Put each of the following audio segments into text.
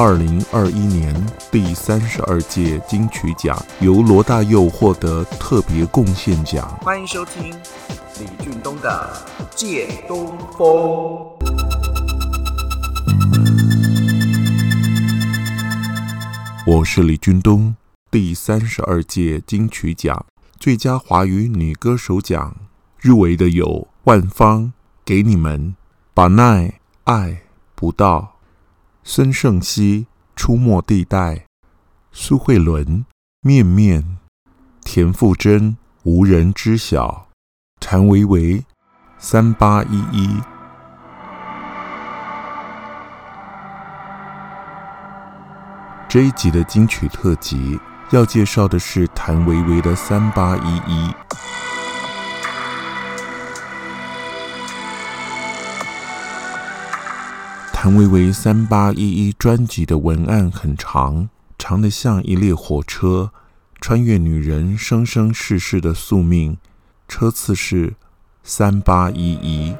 二零二一年第三十二届金曲奖由罗大佑获得特别贡献奖。欢迎收听李俊东的《借东风》。我是李俊东。第三十二届金曲奖最佳华语女歌手奖入围的有万芳、给你们、把奈、爱不到。孙盛希、出没地带、苏慧伦、面面、田馥甄、无人知晓、谭维维、三八一一。这一集的金曲特辑要介绍的是谭维维的《三八一一》。谭维维《三八一一》专辑的文案很长，长得像一列火车，穿越女人生生世世的宿命。车次是三八一一。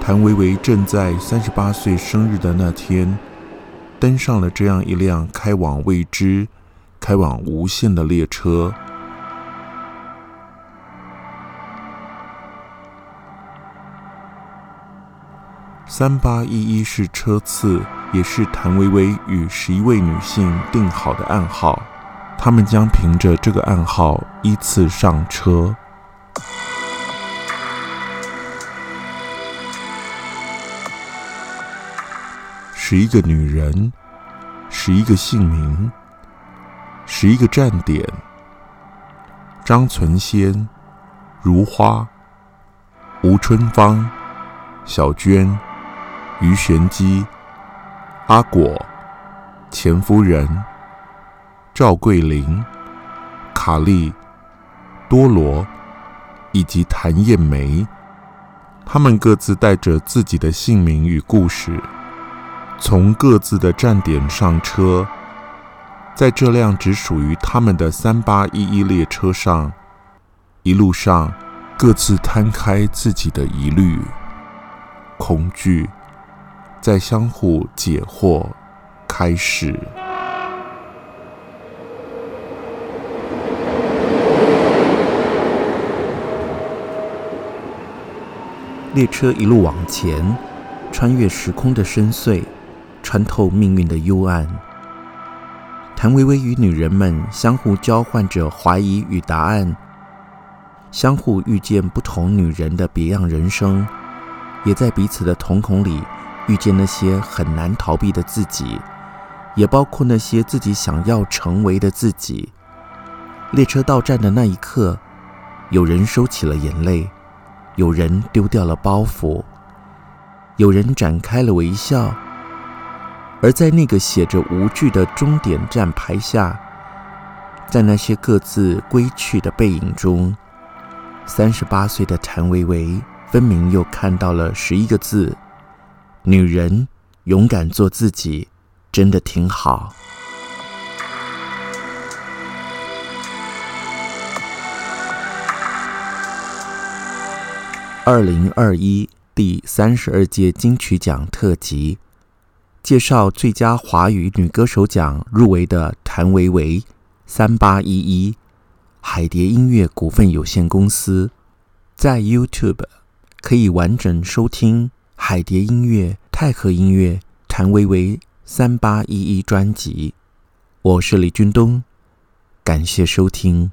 谭维维正在三十八岁生日的那天，登上了这样一辆开往未知、开往无限的列车。三八一一是车次，也是谭维维与十一位女性定好的暗号。她们将凭着这个暗号依次上车。十一个女人，十一个姓名，十一个站点：张存先、如花、吴春芳、小娟。于玄机、阿果、钱夫人、赵桂林、卡莉、多罗。以及谭艳梅，他们各自带着自己的姓名与故事，从各自的站点上车，在这辆只属于他们的三八一一列车上，一路上各自摊开自己的疑虑、恐惧。在相互解惑，开始。列车一路往前，穿越时空的深邃，穿透命运的幽暗。谭维维与女人们相互交换着怀疑与答案，相互遇见不同女人的别样人生，也在彼此的瞳孔里。遇见那些很难逃避的自己，也包括那些自己想要成为的自己。列车到站的那一刻，有人收起了眼泪，有人丢掉了包袱，有人展开了微笑。而在那个写着无惧的终点站牌下，在那些各自归去的背影中，三十八岁的谭维维分明又看到了十一个字。女人勇敢做自己，真的挺好。二零二一第三十二届金曲奖特辑，介绍最佳华语女歌手奖入围的谭维维《三八一一》，海蝶音乐股份有限公司，在 YouTube 可以完整收听。海蝶音乐、泰和音乐、谭维维三八一一专辑，我是李俊东，感谢收听。